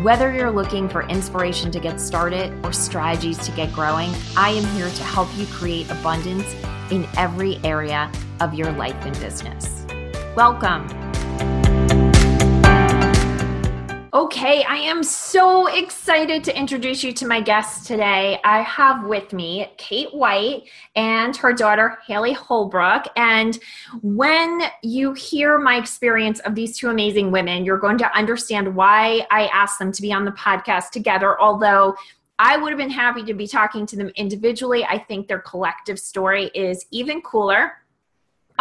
Whether you're looking for inspiration to get started or strategies to get growing, I am here to help you create abundance in every area of your life and business. Welcome. Okay, I am so excited to introduce you to my guest today. I have with me Kate White and her daughter Haley Holbrook. And when you hear my experience of these two amazing women, you're going to understand why I asked them to be on the podcast together. Although I would have been happy to be talking to them individually, I think their collective story is even cooler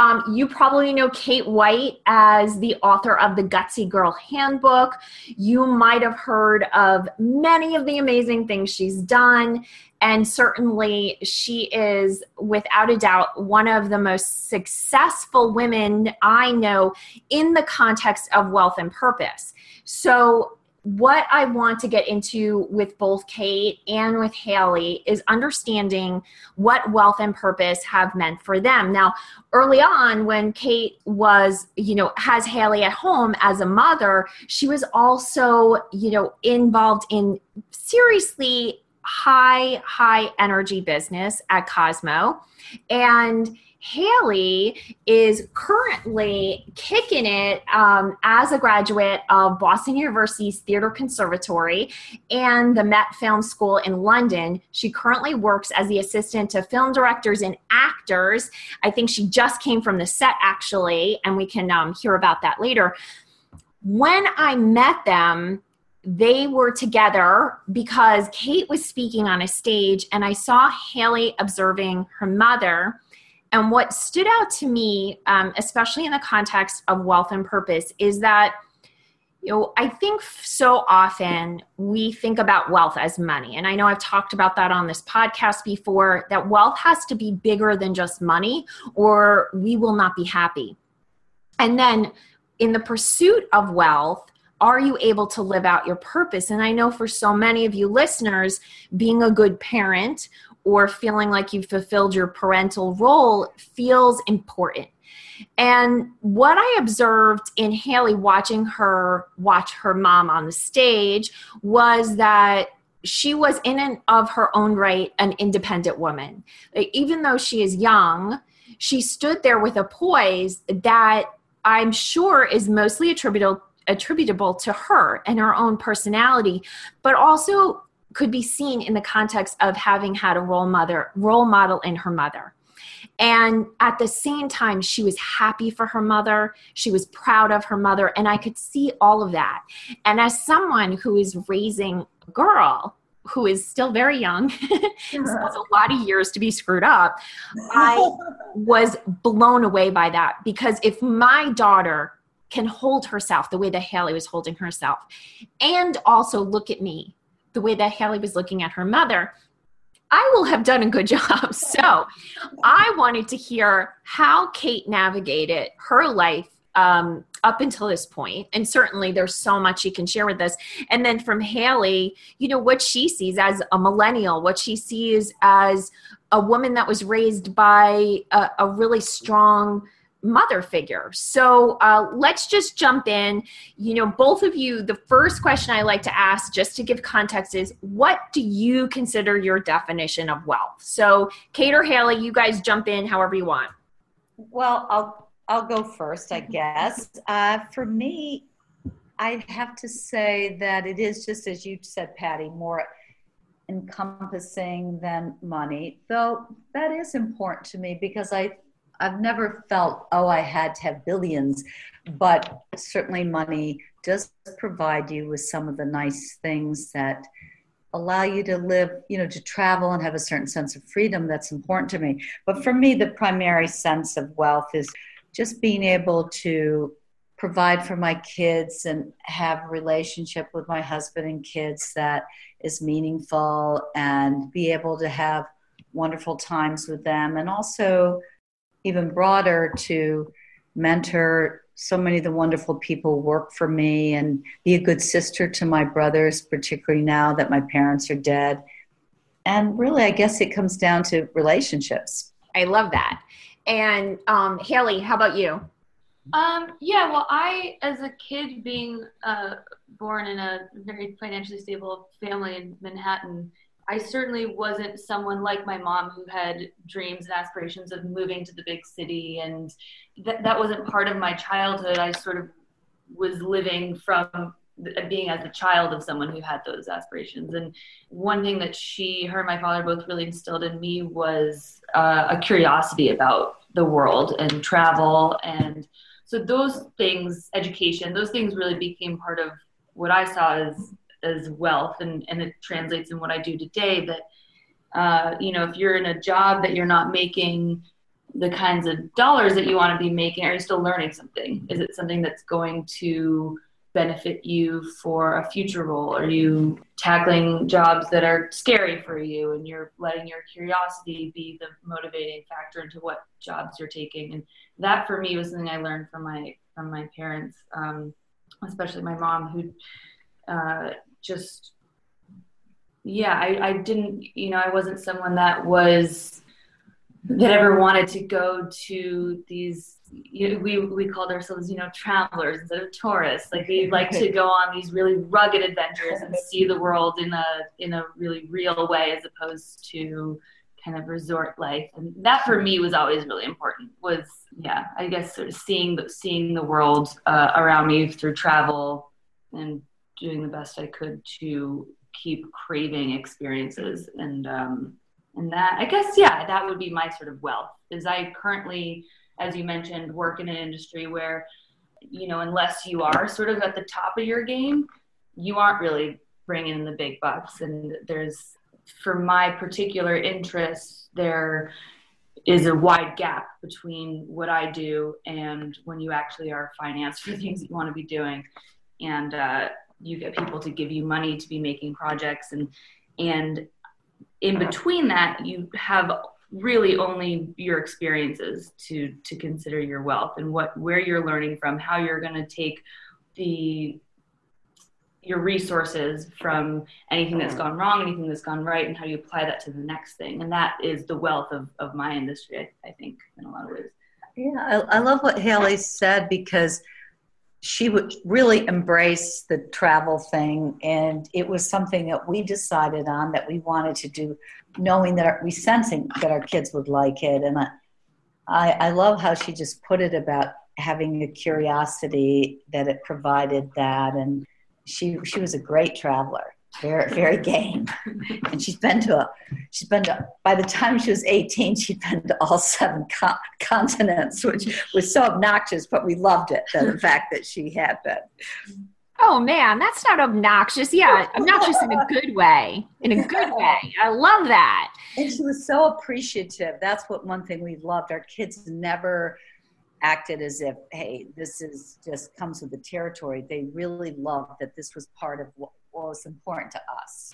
um, you probably know Kate White as the author of the Gutsy Girl Handbook. You might have heard of many of the amazing things she's done. And certainly, she is, without a doubt, one of the most successful women I know in the context of wealth and purpose. So, what I want to get into with both Kate and with Haley is understanding what wealth and purpose have meant for them. Now, early on, when Kate was, you know, has Haley at home as a mother, she was also, you know, involved in seriously high, high energy business at Cosmo. And Haley is currently kicking it um, as a graduate of Boston University's Theatre Conservatory and the Met Film School in London. She currently works as the assistant to film directors and actors. I think she just came from the set, actually, and we can um, hear about that later. When I met them, they were together because Kate was speaking on a stage, and I saw Haley observing her mother and what stood out to me, um, especially in the context of wealth and purpose, is that you know i think so often we think about wealth as money. And i know i've talked about that on this podcast before that wealth has to be bigger than just money or we will not be happy. And then in the pursuit of wealth are you able to live out your purpose? And i know for so many of you listeners being a good parent or feeling like you've fulfilled your parental role feels important. And what I observed in Haley watching her watch her mom on the stage was that she was in and of her own right an independent woman. Even though she is young, she stood there with a poise that I'm sure is mostly attributable attributable to her and her own personality, but also could be seen in the context of having had a role mother role model in her mother. And at the same time she was happy for her mother. She was proud of her mother. And i could see all of that. And as someone who is raising a girl who is still very young has a lot of years to be screwed up i was blown away by that. Because if my daughter can hold herself the way that haley was holding herself and also look at me the way that Haley was looking at her mother, I will have done a good job. So I wanted to hear how Kate navigated her life um, up until this point. And certainly there's so much she can share with us. And then from Haley, you know, what she sees as a millennial, what she sees as a woman that was raised by a, a really strong mother figure. So uh, let's just jump in. You know, both of you, the first question I like to ask, just to give context, is what do you consider your definition of wealth? So, Kate or Haley, you guys jump in however you want. Well, I'll I'll go first, I guess. Uh, for me, I have to say that it is just as you said, Patty, more encompassing than money. Though that is important to me because I I've never felt, oh, I had to have billions, but certainly money does provide you with some of the nice things that allow you to live, you know, to travel and have a certain sense of freedom that's important to me. But for me, the primary sense of wealth is just being able to provide for my kids and have a relationship with my husband and kids that is meaningful and be able to have wonderful times with them, and also even broader to mentor so many of the wonderful people work for me and be a good sister to my brothers, particularly now that my parents are dead. And really, I guess it comes down to relationships. I love that. And um, Haley, how about you? Um, yeah, well, I, as a kid, being uh, born in a very financially stable family in Manhattan, I certainly wasn't someone like my mom who had dreams and aspirations of moving to the big city, and that that wasn't part of my childhood. I sort of was living from being as a child of someone who had those aspirations. And one thing that she, her, and my father both really instilled in me was uh, a curiosity about the world and travel and so those things education those things really became part of what i saw as as wealth and and it translates in what i do today that uh, you know if you're in a job that you're not making the kinds of dollars that you want to be making are you still learning something is it something that's going to benefit you for a future role? Are you tackling jobs that are scary for you and you're letting your curiosity be the motivating factor into what jobs you're taking? And that for me was something I learned from my from my parents, um, especially my mom, who uh, just yeah, I, I didn't you know I wasn't someone that was that ever wanted to go to these you know, we we called ourselves you know travelers instead of tourists. Like we like to go on these really rugged adventures and see the world in a in a really real way as opposed to kind of resort life. And that for me was always really important was yeah i guess sort of seeing the seeing the world uh, around me through travel and doing the best i could to keep craving experiences and um and that i guess yeah that would be my sort of wealth is i currently as you mentioned, work in an industry where, you know, unless you are sort of at the top of your game, you aren't really bringing in the big bucks. And there's, for my particular interests, there is a wide gap between what I do and when you actually are financed for things that you want to be doing. And uh, you get people to give you money to be making projects and and in between that you have really only your experiences to to consider your wealth and what where you're learning from how you're going to take the your resources from anything that's gone wrong anything that's gone right and how you apply that to the next thing. And that is the wealth of, of my industry I, I think in a lot of ways. Yeah I, I love what haley said because she would really embrace the travel thing and it was something that we decided on that we wanted to do knowing that our, we sensing that our kids would like it. And I, I love how she just put it about having a curiosity that it provided that. And she she was a great traveler very very game. And she's been to a she's been to by the time she was 18 she'd been to all seven co- continents which was so obnoxious but we loved it the fact that she had been. Oh man that's not obnoxious. Yeah obnoxious in a good way in a good way. I love that. And she was so appreciative. That's what one thing we loved. Our kids never acted as if hey this is just comes with the territory. They really loved that this was part of what was important to us.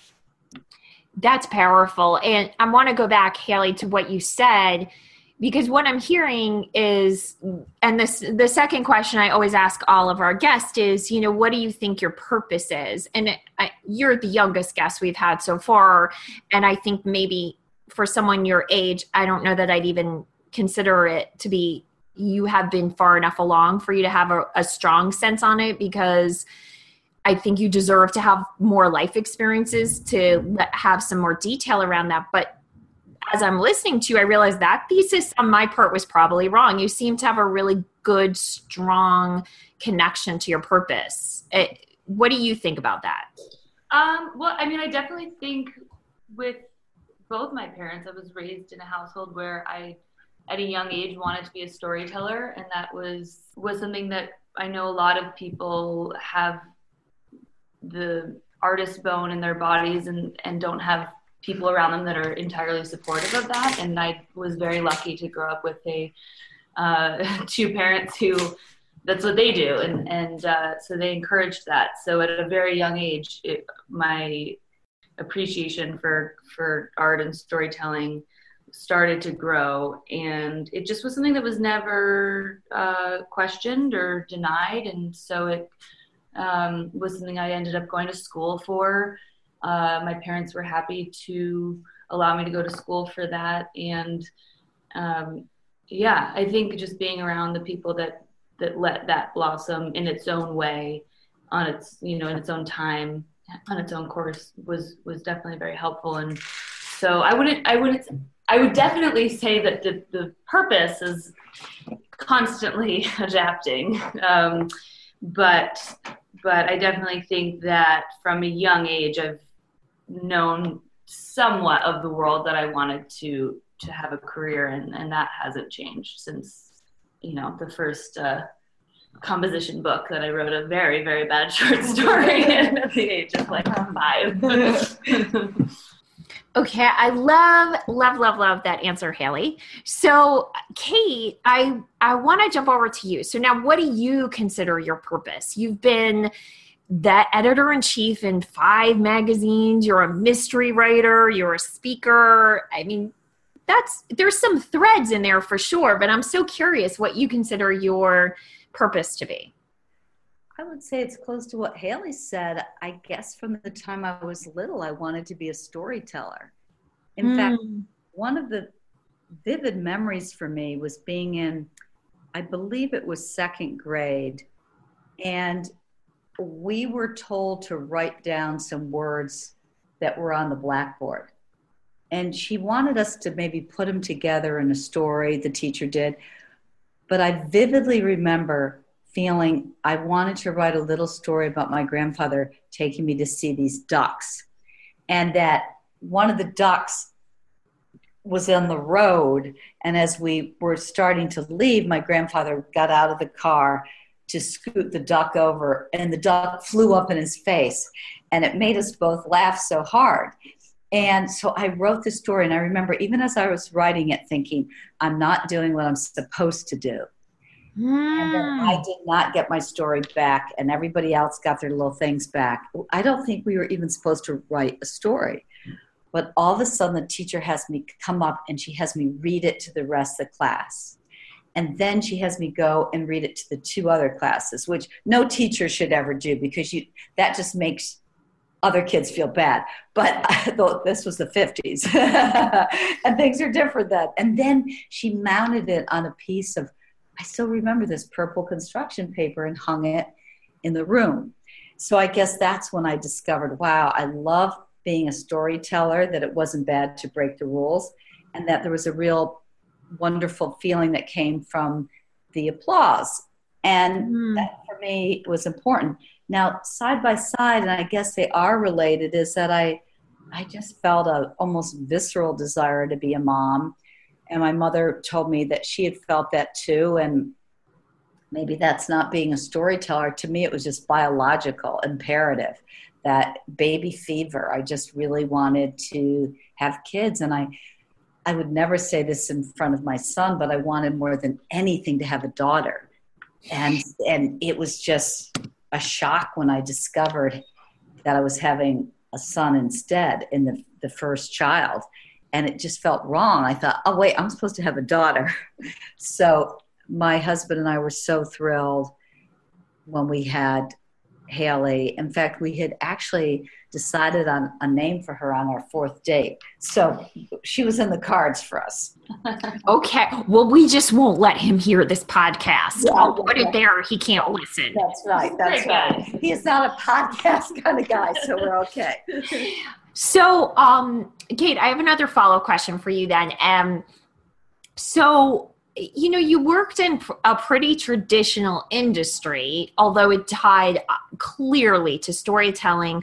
That's powerful. And I want to go back, Haley, to what you said, because what I'm hearing is, and this the second question I always ask all of our guests is, you know, what do you think your purpose is? And I, you're the youngest guest we've had so far, and I think maybe for someone your age, I don't know that I'd even consider it to be. You have been far enough along for you to have a, a strong sense on it because I think you deserve to have more life experiences to let, have some more detail around that. But as I'm listening to you, I realize that thesis on my part was probably wrong. You seem to have a really good, strong connection to your purpose. It, what do you think about that? Um, well, I mean, I definitely think with both my parents, I was raised in a household where I, at a young age, wanted to be a storyteller, and that was was something that I know a lot of people have the artist bone in their bodies and and don't have people around them that are entirely supportive of that. And i was very lucky to grow up with a uh, two parents who that's what they do. And and uh, so they encouraged that. So at a very young age it, my appreciation for for art and storytelling started to grow. And it just was something that was never uh, questioned or denied. And so it um, was something i ended up going to school for. Uh, my parents were happy to allow me to go to school for that. And um, yeah i think just being around the people that that let that blossom in its own way on its you know in its own time on its own course was was definitely very helpful. And so i wouldn't i wouldn't i would definitely say that the, the purpose is constantly adapting. Um, but but i definitely think that from a young age i've known somewhat of the world that i wanted to to have a career in and that hasn't changed since you know the first uh, composition book that I wrote a very, very bad short story at the age of like five. okay, I love, love, love, love that answer, Haley. So, Kate, I I want to jump over to you. So now, what do you consider your purpose? You've been that editor in chief in five magazines. You're a mystery writer. You're a speaker. I mean, that's there's some threads in there for sure. But I'm so curious what you consider your purpose to be? I would say it's close to what Haley said. I guess from the time I was little, I wanted to be a storyteller. In mm. fact, one of the vivid memories for me was being in, I believe it was second grade, and we were told to write down some words that were on the blackboard. And she wanted us to maybe put them together in a story, the teacher did. But I vividly remember feeling I wanted to write a little story about my grandfather taking me to see these ducks. And that one of the ducks was on the road. And as we were starting to leave, my grandfather got out of the car to scoot the duck over, and the duck flew up in his face. And it made us both laugh so hard. And so I wrote the story, and I remember even as I was writing it, thinking, I'm not doing what I'm supposed to do. Mm. And then I hmm. did not get my story back, and everybody else got their little things back. I don't think we were even supposed to write a story. But all of a sudden, the teacher has me come up and she has me read it to the rest of the class. And then she has me go and read it to the two other classes, which no teacher should ever do because you, that just makes other kids feel bad. But I thought this was the 50s and things are different then. And then she mounted it on a piece of, I still remember this purple construction paper and hung it in the room. So I guess that's when I discovered wow, I love being a storyteller, that it wasn't bad to break the rules, and that there was a real wonderful feeling that came from the applause. And mm. that for me was important now, side by side, and I guess they are related, is that I, I just felt a almost visceral desire to be a mom, and my mother told me that she had felt that too, and maybe that's not being a storyteller. To me, it was just biological imperative that baby fever. I just really wanted to have kids, and I. I would never say this in front of my son, but I wanted more than anything to have a daughter. And and it was just a shock when I discovered that I was having a son instead in the, the first child. And it just felt wrong. I thought, oh, wait, I'm supposed to have a daughter. so my husband and I were so thrilled when we had Haley. In fact, we had actually decided on a name for her on our fourth date. So she was in the cards for us. okay. Well, we just won't let him hear this podcast. Yeah, I'll put it there. He can't listen. That's right. That's right. He is not a podcast kind of guy, so we're okay. so, um, Kate, I have another follow up question for you then. Um, so you know, you worked in a pretty traditional industry, although it tied uh, clearly to storytelling.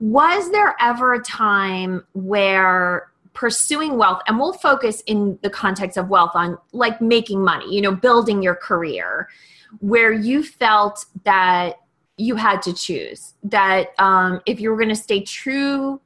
Was there ever a time where pursuing wealth, and we'll focus in the context of wealth on like making money, you know, building your career, where you felt that you had to choose that um, if you were going to stay true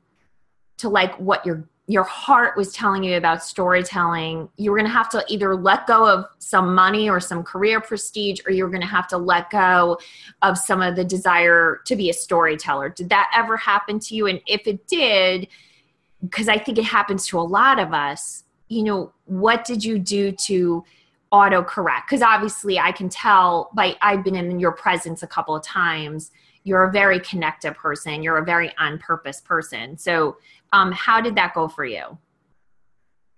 to like what your your heart was telling you about storytelling, you were going to have to either let go of some money or some career prestige, or you were going to have to let go of some of the desire to be a storyteller. Did that ever happen to you? And if it did, because I think it happens to a lot of us, you know, what did you do to autocorrect? Because obviously, I can tell by I've been in your presence a couple of times. You're a very connected person. You're a very on purpose person. So, um, how did that go for you?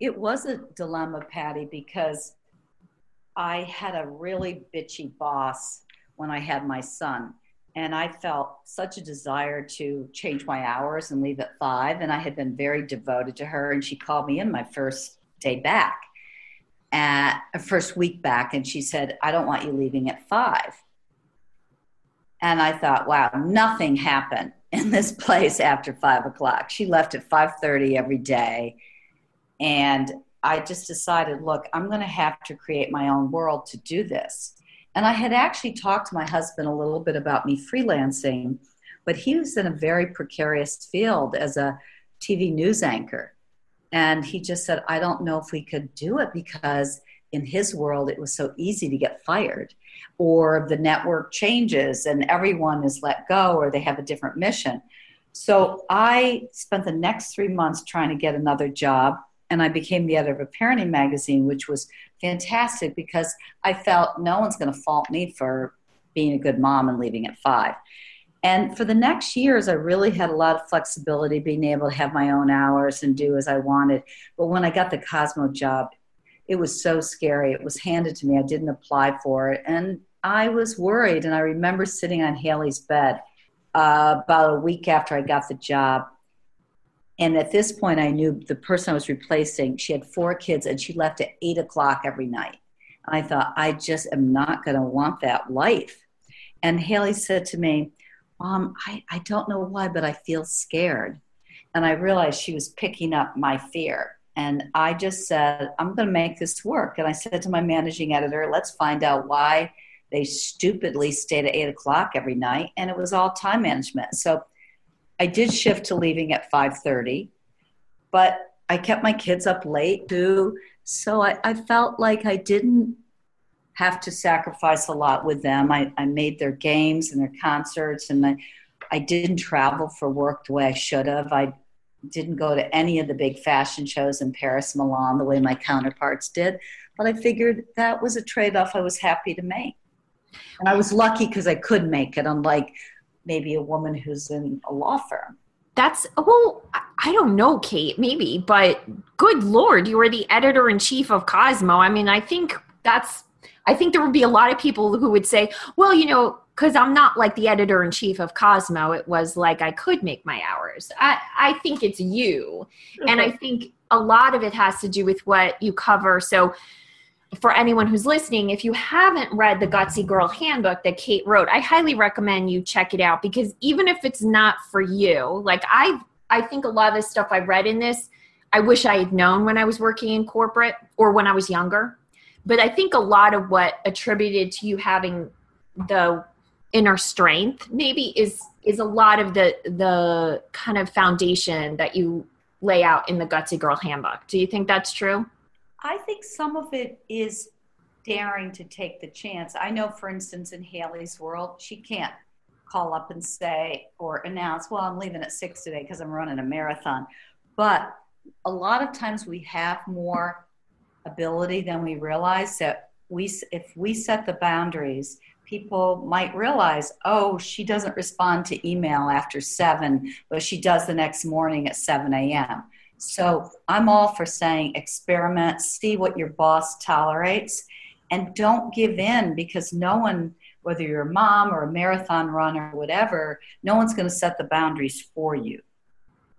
It was a dilemma, Patty, because I had a really bitchy boss when I had my son. And I felt such a desire to change my hours and leave at five. And I had been very devoted to her. And she called me in my first day back, at first week back. And she said, I don't want you leaving at five. And I thought, wow, nothing happened in this place after five o'clock. She left at 5.30 every day. And I just decided, look, I'm going to have to create my own world to do this. And I had actually talked to my husband a little bit about me freelancing, but he was in a very precarious field as a TV news anchor. And he just said, I don't know if we could do it because in his world it was so easy to get fired, or the network changes and everyone is let go, or they have a different mission. So I spent the next three months trying to get another job and I became the editor of a parenting magazine, which was fantastic because I felt no one's going to fault me for being a good mom and leaving at five. And for the next years, I really had a lot of flexibility, being able to have my own hours and do as I wanted. But when I got the Cosmo job, it was so scary. It was handed to me. I didn't apply for it. And I was worried. And I remember sitting on Haley's bed uh, about a week after I got the job and at this point, I knew the person I was replacing, she had four kids and she left at eight o'clock every night. I thought, I just am not going to want that life. And Haley said to me, Mom, I, I don't know why, but I feel scared. And I realized she was picking up my fear. And I just said, I'm going to make this work. And I said to my managing editor, let's find out why they stupidly stayed at eight o'clock every night. And it was all time management. So I did shift to leaving at 5:30, but I kept my kids up late too. So I, I felt like I didn't have to sacrifice a lot with them. I, I made their games and their concerts, and I, I didn't travel for work the way I should have. I didn't go to any of the big fashion shows in Paris, Milan, the way my counterparts did. But I figured that was a trade off I was happy to make. And I was lucky because I could make it, unlike maybe a woman who's in a law firm. That's well, I don't know, Kate, maybe, but good lord, you were the editor in chief of Cosmo. I mean, I think that's I think there would be a lot of people who would say, well, you know, because I'm not like the editor in chief of Cosmo, it was like I could make my hours. I, I think it's you. Okay. And I think a lot of it has to do with what you cover. So for anyone who's listening, if you haven't read the Gutsy Girl Handbook that Kate wrote, I highly recommend you check it out because even if it's not for you, like I I think a lot of the stuff I read in this, I wish I had known when I was working in corporate or when I was younger. But I think a lot of what attributed to you having the inner strength maybe is is a lot of the the kind of foundation that you lay out in the Gutsy Girl Handbook. Do you think that's true? I think some of it is daring to take the chance. I know, for instance, in Haley's world, she can't call up and say or announce, well, I'm leaving at six today because I'm running a marathon. But a lot of times we have more ability than we realize that we, if we set the boundaries, people might realize, oh, she doesn't respond to email after seven, but she does the next morning at 7 a.m. So I'm all for saying experiment, see what your boss tolerates, and don't give in because no one, whether you're a mom or a marathon runner or whatever, no one's going to set the boundaries for you.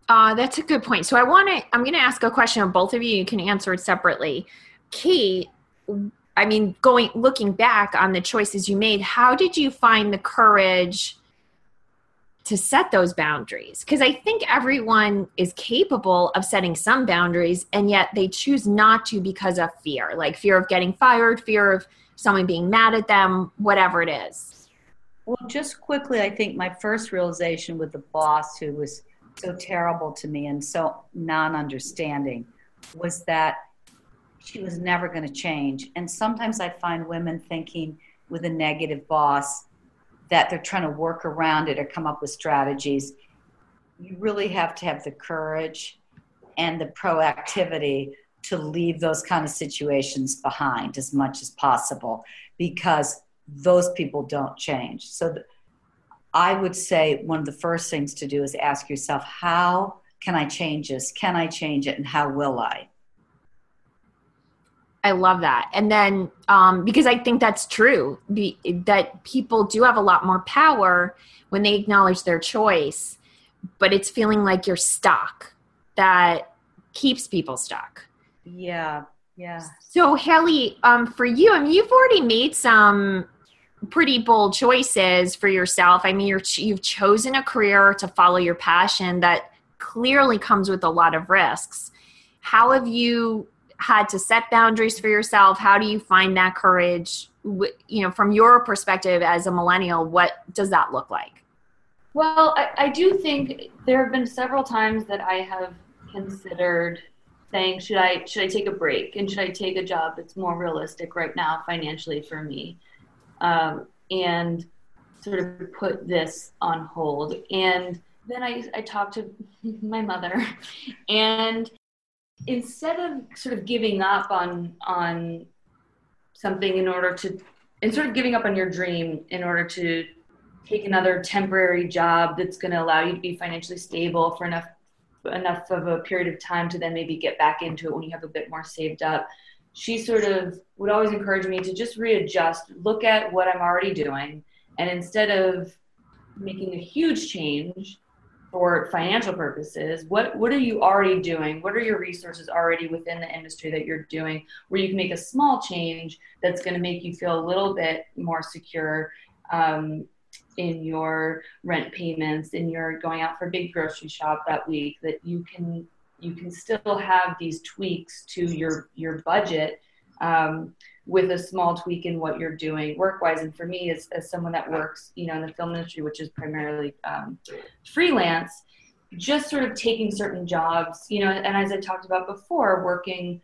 Uh, that's a good point. So I want to, I'm going to ask a question of both of you. You can answer it separately. Kate, I mean, going, looking back on the choices you made, how did you find the courage to set those boundaries because I think everyone is capable of setting some boundaries and yet they choose not to because of fear, like fear of getting fired, fear of someone being mad at them, whatever it is. Well, just quickly, I think my first realization with the boss who was so terrible to me and so non understanding was that she was never going to change. And sometimes I find women thinking with a negative boss, that they're trying to work around it or come up with strategies. You really have to have the courage and the proactivity to leave those kind of situations behind as much as possible because those people don't change. So I would say one of the first things to do is ask yourself, how can I change this? Can I change it? And how will I? I love that. And then, um, because I think that's true, be, that people do have a lot more power when they acknowledge their choice, but it's feeling like you're stuck that keeps people stuck. Yeah, yeah. So, Haley, um, for you, I mean, you've already made some pretty bold choices for yourself. I mean, you're, you've chosen a career to follow your passion that clearly comes with a lot of risks. How have you had to set boundaries for yourself? How do you find that courage? You know, from your perspective as a millennial, what does that look like? Well, I, I do think there have been several times that I have considered saying, should I should I take a break and should I take a job that's more realistic right now financially for me, um, and sort of put this on hold. And then I I talked to my mother, and instead of sort of giving up on on something in order to and sort of giving up on your dream in order to take another temporary job that's going to allow you to be financially stable for enough enough of a period of time to then maybe get back into it when you have a bit more saved up she sort of would always encourage me to just readjust look at what i'm already doing and instead of making a huge change for financial purposes what what are you already doing? What are your resources already within the industry that you're doing where you can make a small change that's going to make you feel a little bit more secure um, in your rent payments in your going out for a big grocery shop that week that you can you can still have these tweaks to your your budget um, with a small tweak in what you're doing work wise. And for me, as, as someone that works, you know, in the film industry, which is primarily um, freelance, just sort of taking certain jobs, you know, and as I talked about before, working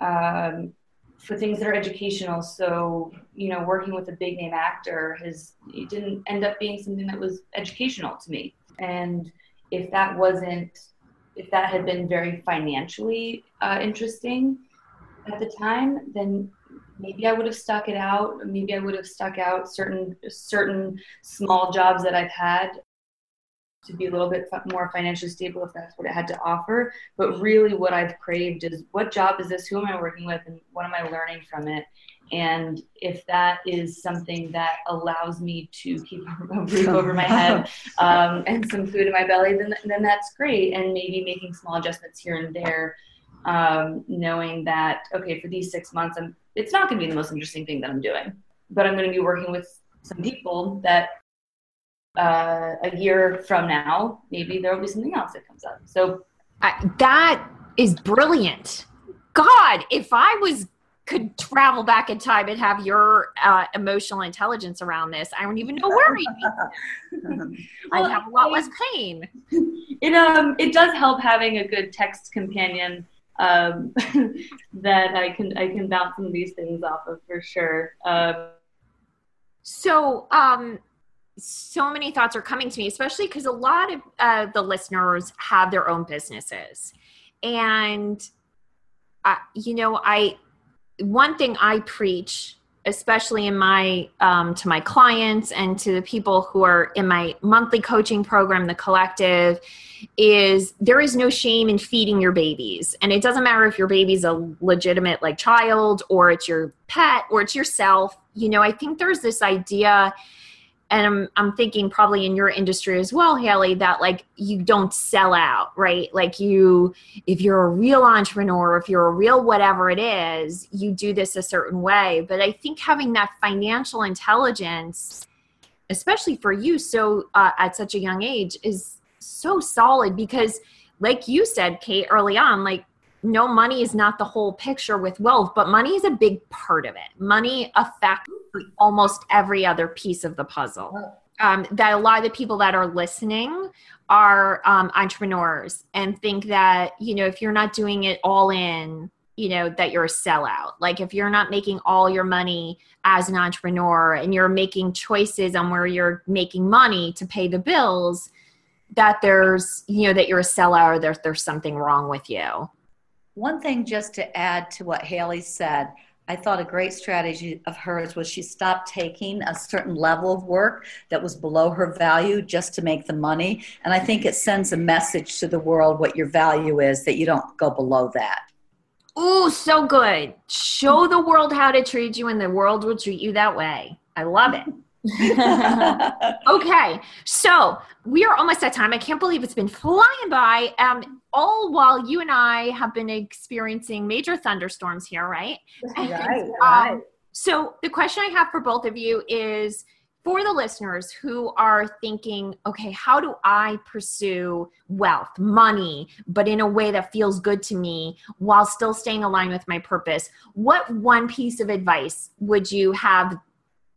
um, for things that are educational. So, you know, working with a big name actor has didn't end up being something that was educational to me. And if that wasn't, if that had been very financially uh, interesting at the time, then maybe I would have stuck it out. Maybe I would have stuck out certain certain small jobs that I've had to be a little bit more financially stable if that's what it had to offer. But really, what I've craved is what job is this? Who am I working with? And what am I learning from it? And if that is something that allows me to keep a roof over my head um, and some food in my belly, then, then that's great. And maybe making small adjustments here and there, um, knowing that, okay, for these six months, I'm it's not going to be the most interesting thing that I'm doing, but I'm going to be working with some people that uh, a year from now, maybe there will be something else that comes up. So I, that is brilliant. God, if I was could travel back in time and have your uh, emotional intelligence around this, I don't even know where I'd be. well, I'd have a lot less pain. It um it does help having a good text companion um, that I can I can bounce some of these things off of for sure. Um, so um, so many thoughts are coming to me, especially because a lot of uh, the listeners have their own businesses, and you know, I one thing I preach especially in my um, to my clients and to the people who are in my monthly coaching program the collective is there is no shame in feeding your babies. And it doesn't matter if your baby's a legitimate like child or it's your pet or it's yourself. You know i think there's this idea and I'm, I'm thinking probably in your industry as well haley that like you don't sell out right? Like you if you're a real entrepreneur if you're a real whatever it is you do this a certain way. But i think having that financial intelligence especially for you so uh, at such a young age is so solid because like you said kate early on like no money is not the whole picture with wealth but money is a big part of it. Money affects almost every other piece of the puzzle. Um, that a lot of the people that are listening are um, entrepreneurs and think that you know if you're not doing it all in you know that you're a sellout. Like if you're not making all your money as an entrepreneur and you're making choices on where you're making money to pay the bills that there's you know that you're a sellout or there's there's something wrong with you one thing just to add to what Haley said, I thought a great strategy of hers was she stopped taking a certain level of work that was below her value just to make the money. And I think it sends a message to the world what your value is that you don't go below that. Oh, so good. Show the world how to treat you, and the world will treat you that way. I love it. okay, so we are almost at time. I can't believe it's been flying by. Um, all while you and I have been experiencing major thunderstorms here, right? Right. Um, right. so the question I have for both of you is for the listeners who are thinking, okay, how do I pursue wealth, money, but in a way that feels good to me while still staying aligned with my purpose? What one piece of advice would you have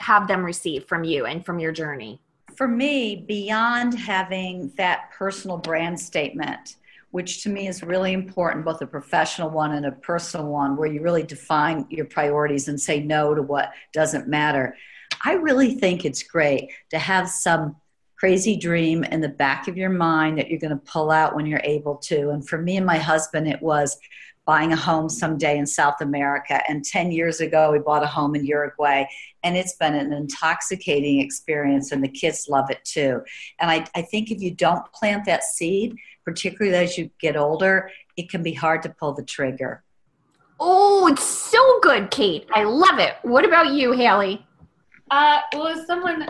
have them receive from you and from your journey? For me, beyond having that personal brand statement, which to me is really important, both a professional one and a personal one, where you really define your priorities and say no to what doesn't matter. I really think it's great to have some crazy dream in the back of your mind that you're going to pull out when you're able to. And for me and my husband, it was buying a home someday in South America. And 10 years ago, we bought a home in Uruguay. And it's been an intoxicating experience, and the kids love it too. And I, I think if you don't plant that seed, particularly as you get older, it can be hard to pull the trigger. Oh, it's so good, Kate. I love it. What about you, Haley? Uh, well, as someone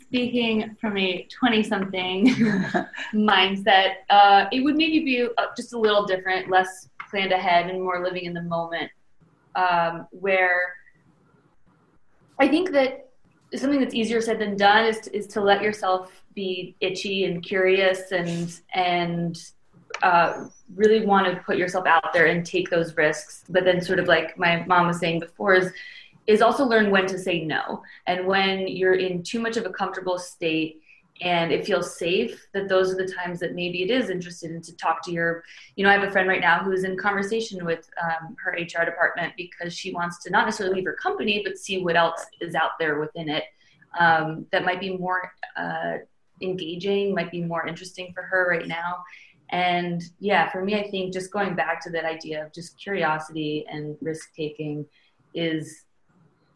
speaking from a 20 something mindset, uh, it would maybe be uh, just a little different, less planned ahead and more living in the moment. Um, where I think that something that's easier said than done is to, is to let yourself be itchy and curious and and uh, really want to put yourself out there and take those risks. But then, sort of like my mom was saying before, is is also learn when to say no and when you're in too much of a comfortable state and it feels safe that those are the times that maybe it is interested in to talk to your you know i have a friend right now who's in conversation with um, her hr department because she wants to not necessarily leave her company but see what else is out there within it um, that might be more uh, engaging might be more interesting for her right now. And yeah for me i think just going back to that idea of just curiosity and risk taking is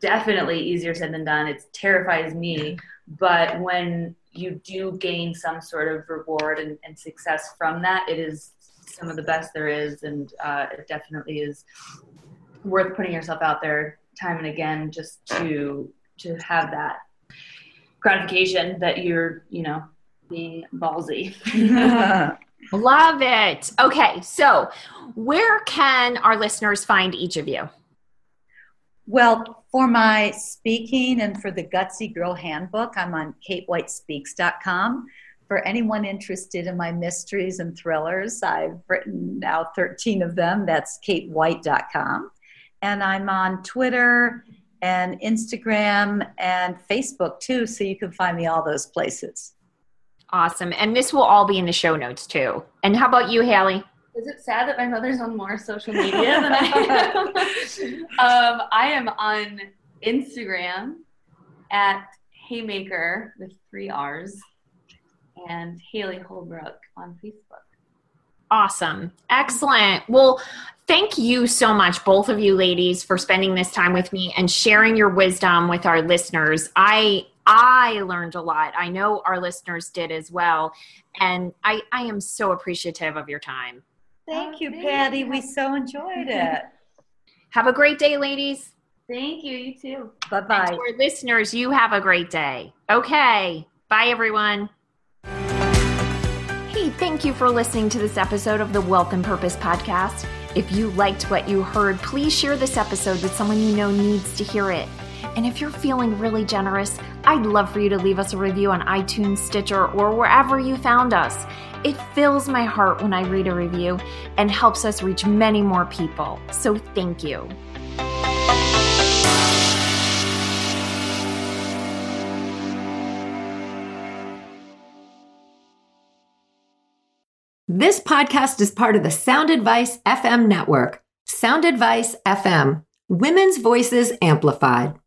definitely easier said than done. It terrifies me. But when you do gain some sort of reward and, and success from that, it is some of the best there is, and uh, it definitely is worth putting yourself out there time and again just to to have that gratification that you're you know being ballsy. Love it. Okay, so where can our listeners find each of you? Well, for my speaking and for the Gutsy Girl Handbook, I'm on katewhitespeaks.com. For anyone interested in my mysteries and thrillers, I've written now 13 of them. That's katewhite.com. And I'm on Twitter and Instagram and Facebook too, so you can find me all those places. Awesome. And this will all be in the show notes too. And how about you, Haley? Is it sad that my mother's on more social media than I am? um, I am on Instagram at Haymaker with three R's and Haley Holbrook on Facebook. Awesome. Excellent. Well, thank you so much, both of you ladies, for spending this time with me and sharing your wisdom with our listeners. I I learned a lot. I know our listeners did as well. And I, I am so appreciative of your time. Thank you, Patty. We so enjoyed it. Have a great day, ladies. Thank you. You too. Bye bye. To our listeners, you have a great day. Okay. Bye, everyone. Hey, thank you for listening to this episode of the Wealth and Purpose Podcast. If you liked what you heard, please share this episode with someone you know needs to hear it. And if you're feeling really generous, I'd love for you to leave us a review on iTunes, Stitcher, or wherever you found us. It fills my heart when I read a review and helps us reach many more people. So thank you. This podcast is part of the Sound Advice FM network. Sound Advice FM, women's voices amplified.